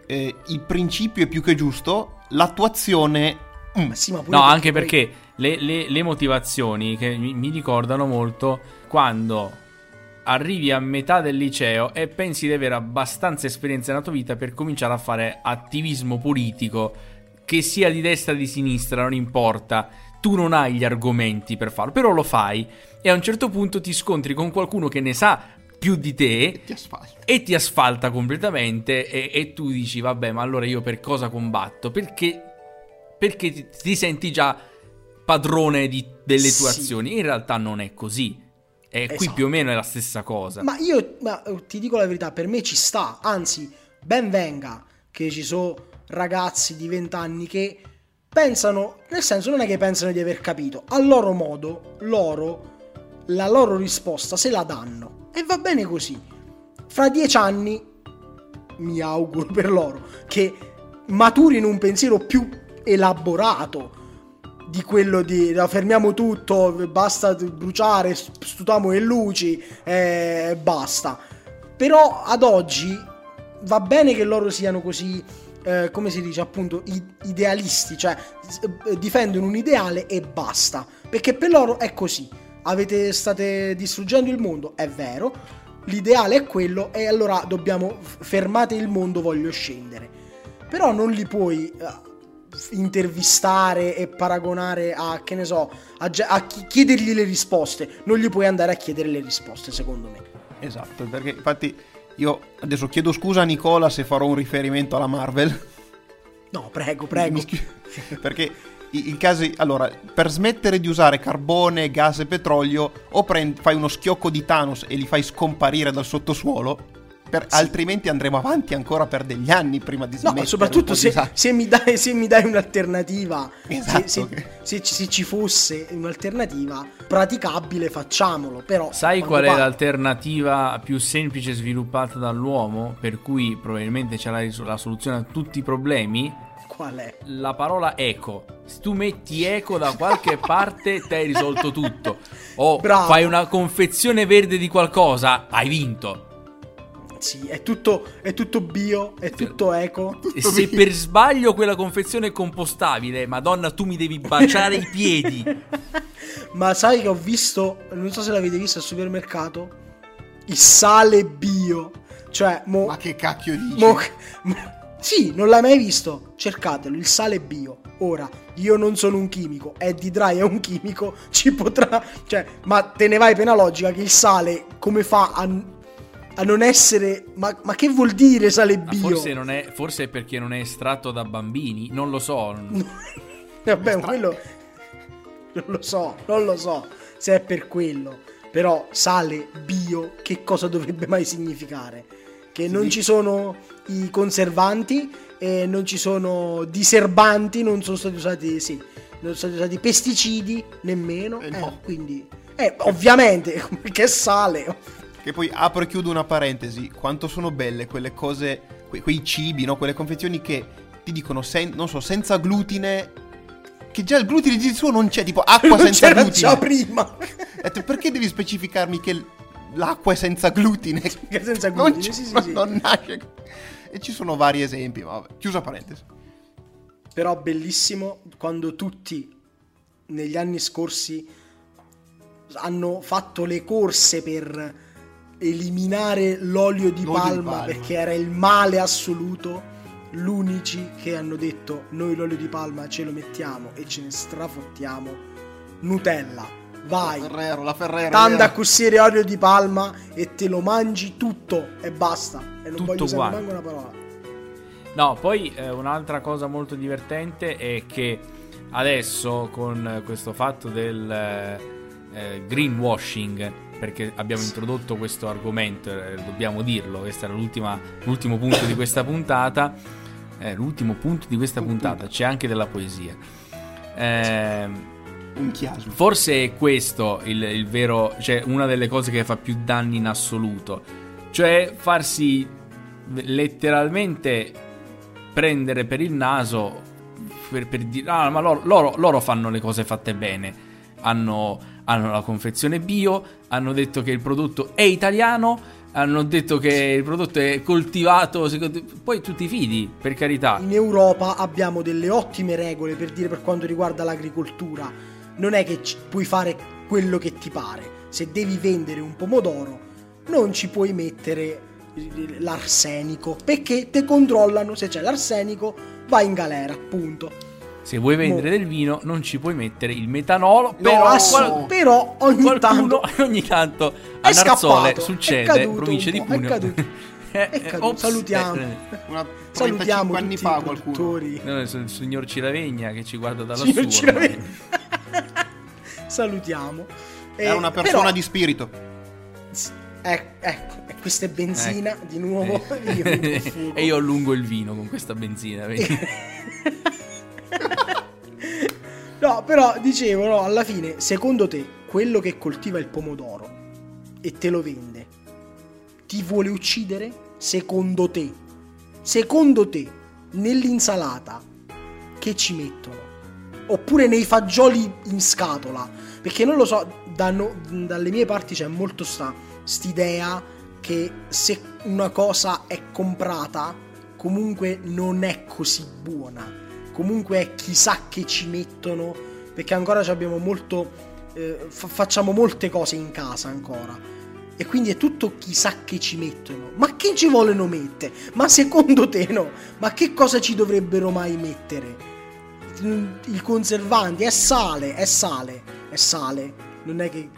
eh, il principio è più che giusto, l'attuazione... mm. Sì, ma pure No, anche poi- perché le, le- le motivazioni che mi, mi ricordano molto quando arrivi a metà del liceo e pensi di avere abbastanza esperienza nella tua vita per cominciare a fare attivismo politico, che sia di destra o di sinistra, non importa. Tu non hai gli argomenti per farlo, però lo fai e a un certo punto ti scontri con qualcuno che ne sa più di te Ti asfalta. e ti asfalta completamente e, e tu dici vabbè ma allora io per cosa combatto? Perché perché ti, ti senti già padrone di- delle tue Sì. azioni. In realtà non è così. E qui Esatto. più o meno è la stessa cosa. Ma io ma, eh, ti dico la verità, per me ci sta, anzi, ben venga che ci sono ragazzi di 20 anni che pensano, nel senso non è che pensano di aver capito, a loro modo, loro, la loro risposta se la danno e va bene così. Fra dieci anni, mi auguro per loro, che maturino un pensiero più elaborato di quello di "No, fermiamo tutto, basta bruciare, stutiamo le luci e basta. Però ad oggi va bene che loro siano così, eh, come si dice appunto, idealisti, cioè eh, difendono un ideale e basta. Perché per loro è così. Avete, state distruggendo il mondo, è vero. L'ideale è quello e allora dobbiamo fermate il mondo, voglio scendere. Però non li puoi eh, intervistare e paragonare a, che ne so, a, a chi- chiedergli le risposte. Non gli puoi andare a chiedere le risposte, secondo me. Esatto, perché infatti io adesso chiedo scusa a Nicola se farò un riferimento alla Marvel. No, prego, prego. Perché i, i casi allora per smettere di usare carbone, gas e petrolio o prendi- fai uno schiocco di Thanos e li fai scomparire dal sottosuolo per- altrimenti andremo avanti ancora per degli anni prima di No, smettere ma soprattutto se, di se mi dai, se mi dai un'alternativa, se- Esatto, se, ok. se ci- se ci fosse un'alternativa praticabile, facciamolo. Però, sai qual è l'alternativa più semplice sviluppata dall'uomo per cui probabilmente c'è la, la soluzione a tutti i problemi Qual è? la parola eco. Se tu metti eco da qualche parte, ti hai risolto tutto. O Bravo. fai una confezione verde di qualcosa, hai vinto. Sì, è tutto, è tutto bio, è tutto eco. E se per sbaglio quella confezione è compostabile, madonna, tu mi devi baciare i piedi. Ma sai che ho visto, non so se l'avete visto al supermercato, il sale bio. Cioè, mo, Ma che cacchio dici? mo- mo- sì, non l'hai mai visto? Cercatelo, il sale bio. Ora, io non sono un chimico, Eddie Dry è un chimico, ci potrà... Cioè, ma te ne vai per una logica che il sale come fa a, a non essere... Ma, ma che vuol dire sale bio? forse, non è, forse è perché non è estratto da bambini, non lo so. Vabbè, quello... Non lo so, non lo so se è per quello. Però sale bio, che cosa dovrebbe mai significare? Che non ci sono i conservanti, e non ci sono diserbanti, non sono stati usati, sì, non sono stati usati pesticidi nemmeno. Eh, no. eh, quindi, eh, ovviamente, perché sale. Che poi apro e chiudo una parentesi. Quanto sono belle quelle cose, que- quei cibi, no? Quelle confezioni che ti dicono, sen- non so, senza glutine. Che già il glutine di suo non c'è, tipo acqua non senza glutine. già prima. Perché devi specificarmi che l'acqua è senza glutine? Che senza Non glutine, c'è- sì, sì, ma sì. non nasce. E ci sono vari esempi, ma vabbè. Chiusa parentesi. Però bellissimo quando tutti negli anni scorsi hanno fatto le corse per eliminare l'olio di, L'olio di palma, palma. perché era il male assoluto. L'unici che hanno detto noi l'olio di palma ce lo mettiamo e ce ne strafottiamo. Nutella, vai. Ferrero, la Ferrero. Tanda cucire olio di palma e te lo mangi tutto e basta. E non Tutto voglio uguale. manco una parola. No, poi eh, un'altra cosa molto divertente è che adesso con eh, questo fatto del eh, eh, greenwashing, perché abbiamo introdotto questo argomento, eh, dobbiamo dirlo, questo era l'ultima- l'ultimo punto di questa puntata, eh, l'ultimo punto di questa puntata, c'è anche della poesia. Ehm, Un chiasmo. Forse è questo il, il vero, cioè una delle cose che fa più danni in assoluto, cioè farsi letteralmente prendere per il naso per, per dire, ah ma loro, loro- loro fanno le cose fatte bene, hanno, hanno la confezione bio, hanno detto che il prodotto è italiano, hanno detto che il prodotto è coltivato, secondo- poi tu ti fidi, per carità. In Europa abbiamo delle ottime regole per dire per quanto riguarda l'agricoltura. Non è che ci- puoi fare quello che ti pare. Se devi vendere un pomodoro, non ci puoi mettere l'arsenico perché te controllano. Se c'è l'arsenico, vai in galera, punto. Se vuoi vendere del vino non ci puoi mettere il metanolo, Però, però ass- qual- però ogni qualcuno tanto ogni tanto a Narzole scappato, succede, caduto provincia di è Cuneo. caduto. Eh, È caduto. ops, salutiamo. eh, Una Salutiamo 35 anni tutti fa i qualcuno. produttori. no, il il signor Ciravegna che ci guarda dalla Signor sua. Salutiamo. Era Eh, una persona però- di spirito. Ecco, ecco, questa è benzina di nuovo. Io Eh. fuoco. e io allungo il vino con questa benzina. No, però dicevo, no, alla fine, secondo te, quello che coltiva il pomodoro e te lo vende, ti vuole uccidere? Secondo te? Secondo te, nell'insalata, che ci mettono? Oppure nei fagioli in scatola? Perché non lo so, danno- dalle mie parti c'è molto sta st'idea che se una cosa è comprata, comunque non è così buona. Comunque è chissà che ci mettono, perché ancora abbiamo molto, eh, fa- facciamo molte cose in casa ancora. E quindi è tutto chissà che ci mettono. Ma che ci vogliono mettere? Ma secondo te no? Ma che cosa ci dovrebbero mai mettere? Mm, Il conservante è sale, è sale, è sale. Non è che.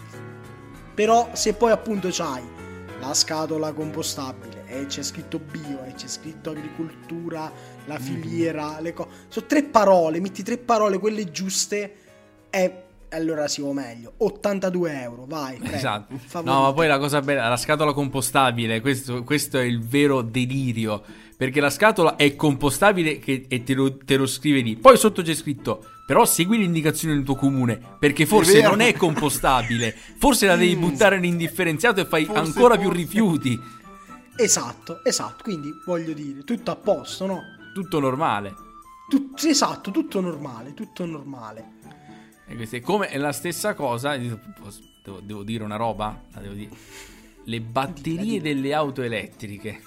Però se poi appunto c'hai la scatola compostabile e c'è scritto bio e c'è scritto agricoltura, la filiera, le cose. Sono tre parole, metti tre parole, quelle giuste e allora si va meglio. 82 euro, vai. prego, Esatto. favorite. No, ma poi la cosa bella, la scatola compostabile, questo, questo è il vero delirio. Perché la scatola è compostabile che- e te lo, te lo scrive lì. Poi sotto c'è scritto, però segui le indicazioni del tuo comune, perché forse vero. non è compostabile. Forse la devi buttare nell'indifferenziato e fai Forse, ancora più forse. rifiuti. Esatto, esatto. Quindi voglio dire, tutto a posto, no? Tutto normale. Tut- esatto, tutto normale, tutto normale. E è come è la stessa cosa. Devo, devo dire una roba? La devo dire. Le batterie delle auto elettriche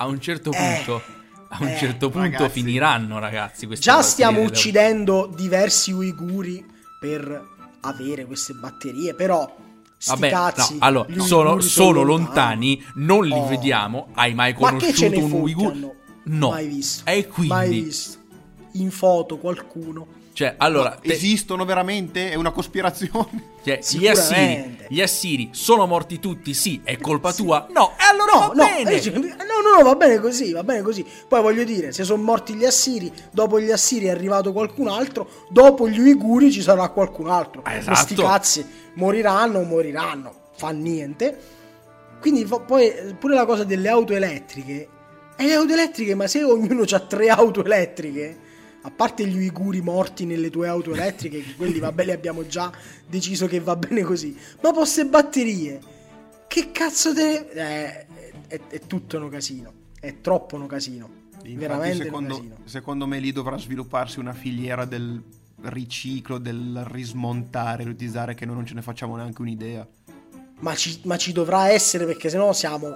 a un certo Eh, punto, a un eh, certo punto ragazzi. finiranno, ragazzi. Già batterie stiamo auto- uccidendo diversi uiguri per avere queste batterie, però Vabbè, cazzi, no, allora, sono, uiguri sono lontani, non li Oh. vediamo. Hai mai Ma conosciuto ne un uiguro? No. Mai visto. E quindi, Mai visto. In foto qualcuno. Cioè, allora, te- Esistono veramente? È una cospirazione? cioè, gli assiri, gli assiri sono morti tutti, sì, è colpa tua? No, e allora No, va no, bene. eh, no, no, no, va bene così, va bene così. Poi voglio dire, se sono morti gli assiri, dopo gli assiri è arrivato qualcun altro, dopo gli uiguri ci sarà qualcun altro. Ah, esatto. Questi cazzi moriranno, moriranno, fa niente. Quindi poi pure la cosa delle auto elettriche. E le auto elettriche, ma se ognuno ha tre auto elettriche, a parte gli uiguri morti nelle tue auto elettriche, che quelli vabbè li abbiamo già deciso che va bene così, ma posse batterie, che cazzo te... Eh, è, è tutto un casino, è troppo un casino. Infatti, veramente secondo, casino. secondo me lì dovrà svilupparsi una filiera del riciclo, del rismontare, riutilizzare che noi non ce ne facciamo neanche un'idea. Ma ci, ma ci dovrà essere perché sennò siamo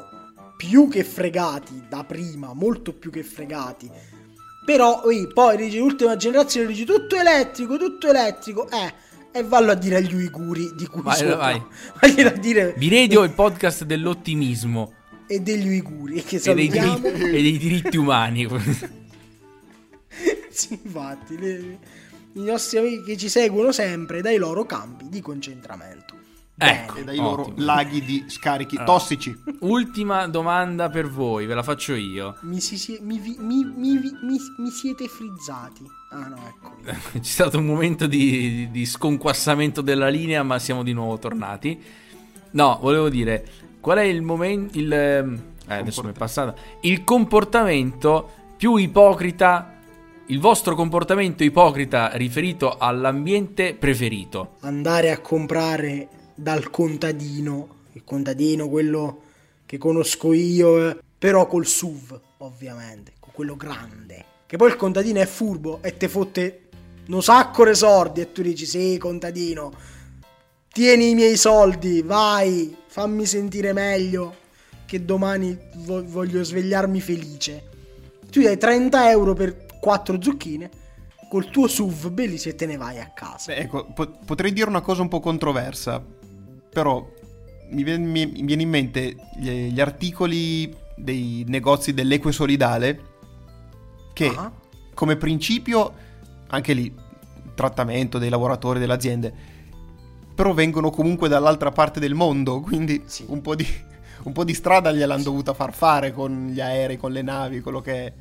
più che fregati da prima, molto più che fregati. Però ui, poi dici ultima generazione, dici tutto elettrico, tutto elettrico, eh, e vallo a dire agli uiguri di cui Vai, sopra. vai. Vaglielo a dire Biredio è il podcast dell'ottimismo e degli uiguri che e dei, diritti, e dei diritti umani. sì, infatti, le- i nostri amici che ci seguono sempre dai loro campi di concentramento. Ecco. Dai Ottimo. loro laghi di scarichi Allora. tossici. Ultima domanda per voi, ve la faccio io. Mi, si, si- mi, mi- mi- vi- mi- mi siete frizzati. Ah no, ecco. C'è stato un momento di, di sconquassamento della linea, ma siamo di nuovo tornati. No, volevo dire, qual è il momento. Il, eh, adesso mi è passata. Il comportamento più ipocrita. Il vostro comportamento ipocrita riferito all'ambiente preferito. andare a comprare dal contadino, il contadino quello che conosco io, eh, però col SUV, ovviamente, con quello grande. Che poi il contadino è furbo e te fotte un sacco di soldi e tu dici sì, contadino, tieni i miei soldi, vai, fammi sentire meglio che domani vo- voglio svegliarmi felice. Tu dai 30 euro per 4 zucchine, col tuo SUV bellissimo e te ne vai a casa. Beh, ecco, po- potrei dire una cosa un po' controversa, però mi viene, mi- mi viene in mente gli, gli articoli dei negozi dell'eque solidale che Ah. come principio, anche lì, trattamento dei lavoratori delle aziende, però vengono comunque dall'altra parte del mondo, quindi Sì. un, po di, un po' di strada gliel'hanno dovuta far fare con gli aerei, con le navi, quello che è.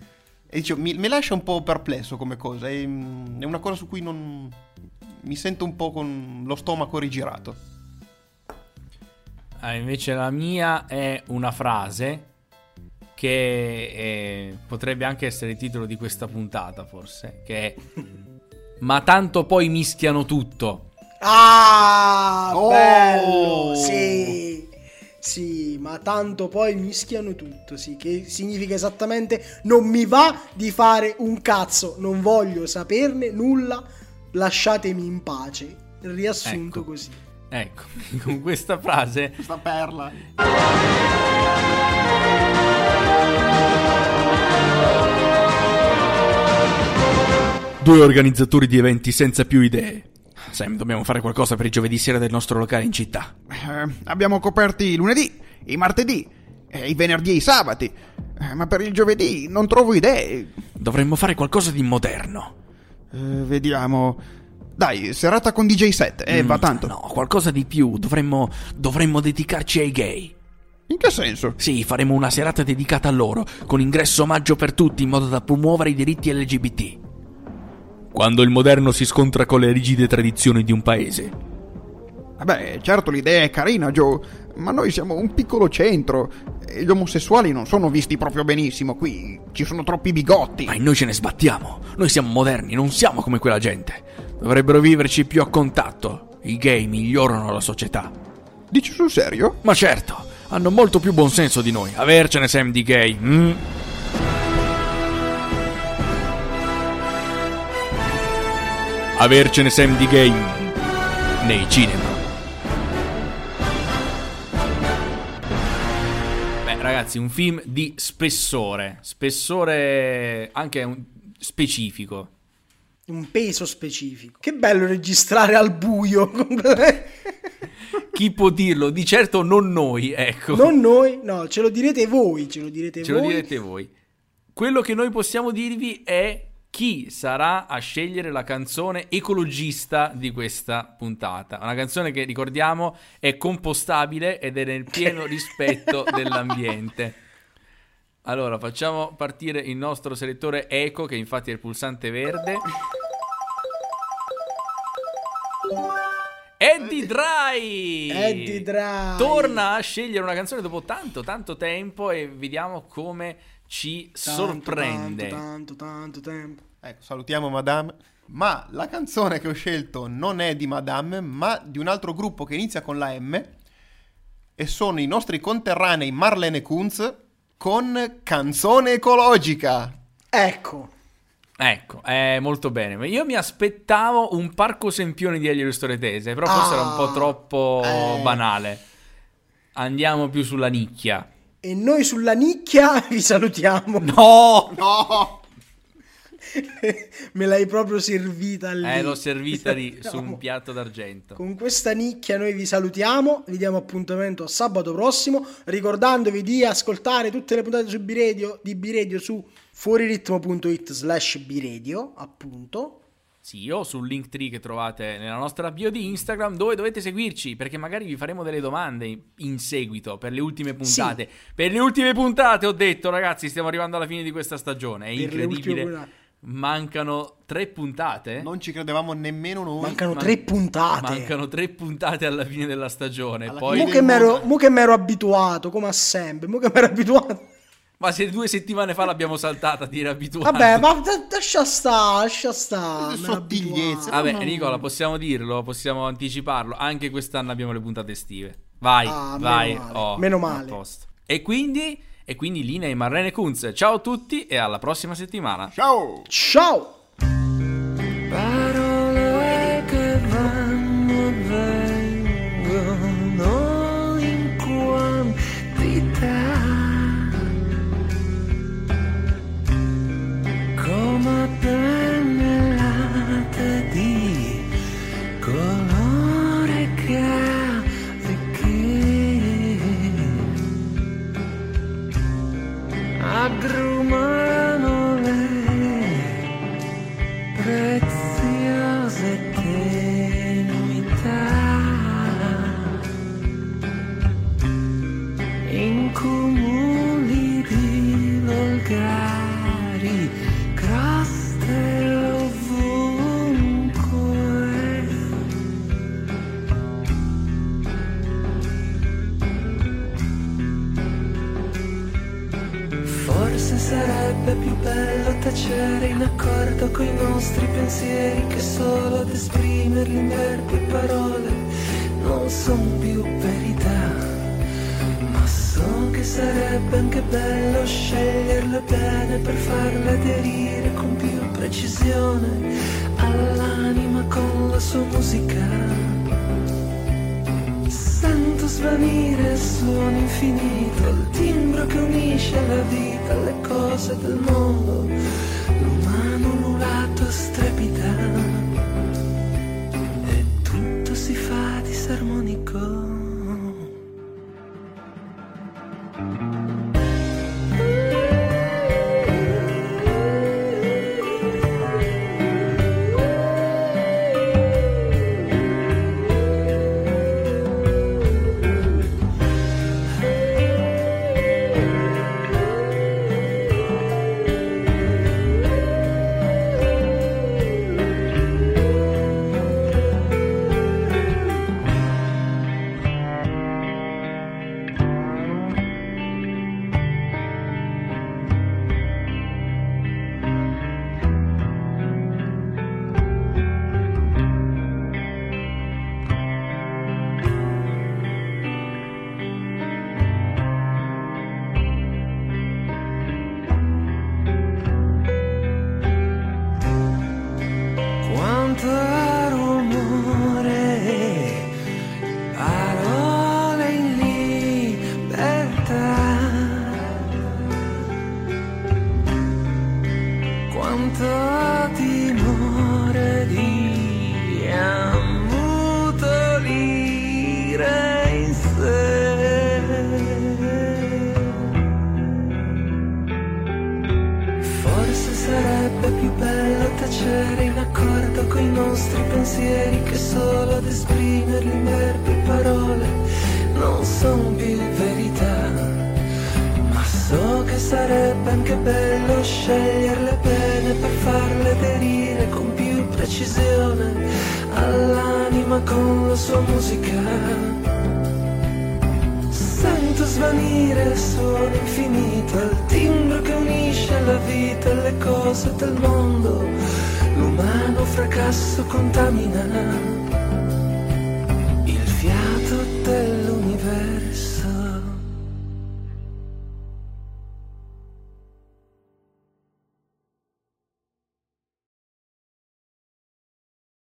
E dicevo, mi, mi lascia un po' perplesso come cosa, è, è una cosa su cui non... mi sento un po' con lo stomaco rigirato. Ah, invece la mia è una frase che eh, potrebbe anche essere il titolo di questa puntata, forse, che è Ma tanto poi mischiano tutto. Ah, Oh! bello, sì, sì, ma tanto poi mischiano tutto, sì, che significa esattamente non mi va di fare un cazzo, non voglio saperne nulla, lasciatemi in pace. Riassunto Ecco. così. Ecco, con questa frase Questa perla. Due organizzatori di eventi senza più idee. Sam, dobbiamo fare qualcosa per il giovedì sera del nostro locale in città. Eh, abbiamo coperti i lunedì, i martedì, e i venerdì e i sabati. Eh, ma per il giovedì non trovo idee. Dovremmo fare qualcosa di moderno. Eh, vediamo. Dai, serata con DJ set, e Mm, va tanto. No, qualcosa di più. Dovremmo, dovremmo dedicarci ai gay. In che senso? Sì, faremo una serata dedicata a loro, con ingresso omaggio per tutti in modo da promuovere i diritti LGBT. Quando il moderno si scontra con le rigide tradizioni di un paese. Vabbè, certo l'idea è carina, Joe, ma noi siamo un piccolo centro e gli omosessuali non sono visti proprio benissimo qui. Ci sono troppi bigotti. Ma noi ce ne sbattiamo. Noi siamo moderni, non siamo come quella gente. Dovrebbero viverci più a contatto. I gay migliorano la società. Dici sul serio? Ma certo, hanno molto più buonsenso di noi. Avercene Sam di gay. mm? Avercene Sam di gay mm, nei cinema. Beh, ragazzi, un film di spessore. Spessore anche specifico. Un peso specifico. Che bello registrare al buio. Chi può dirlo? Di certo non noi, ecco. non noi, no, ce lo direte voi, ce lo direte Ce lo voi. direte voi. Quello che noi possiamo dirvi è chi sarà a scegliere la canzone ecologista di questa puntata. Una canzone che ricordiamo è compostabile ed è nel pieno rispetto dell'ambiente. Allora, facciamo partire il nostro selettore eco, che infatti è il pulsante verde. Ed Eddie Dry. Eddie Dry. Torna a scegliere una canzone dopo tanto, tanto tempo e vediamo come ci Tanto, sorprende. Tanto, tanto, tanto tempo. Ecco, salutiamo Madame. Ma la canzone che ho scelto non è di Madame, ma di un altro gruppo che inizia con la M. E sono i nostri conterranei Marlene Kunz con Canzone Ecologica. Ecco. Ecco, è molto bene. Io mi aspettavo un parco sempione di Elio Storetese, però forse Ah, era un po' troppo eh. banale. Andiamo più sulla nicchia. E noi sulla nicchia vi salutiamo. No! No! Me l'hai proprio servita lì. Eh, l'ho servita Vi lì su un piatto d'argento. Con questa nicchia noi vi salutiamo, vi diamo appuntamento a sabato prossimo, ricordandovi di ascoltare tutte le puntate su B-Radio, di B-Radio su fuoriritmo.it slash B-Radio, appunto. Sì, o sul link tree che trovate nella nostra bio di Instagram dove dovete seguirci perché magari vi faremo delle domande in seguito per le ultime puntate. Per le ultime puntate ho detto ragazzi stiamo arrivando alla fine di questa stagione, è Per incredibile. Mancano tre puntate. Non ci credevamo nemmeno noi. Mancano Man- tre puntate. Mancano tre puntate alla fine della stagione. Alla Poi... Mo che, m'ero, mo che m'ero abituato, come sempre, mo che m'ero abituato. Ma se due settimane fa l'abbiamo saltata a dire abituato. Vabbè, ma lascia sta, lascia sta. Queste m'ero sottigliezze. abituato. Vabbè. Nicola, possiamo dirlo, possiamo anticiparlo. Anche quest'anno abbiamo le puntate estive. Vai, Ah, meno vai. male, oh, meno a male. E quindi, e quindi Lina e Marlene Kunz. Ciao a tutti e alla prossima settimana. Ciao! Ciao! Parole che vanno e cose del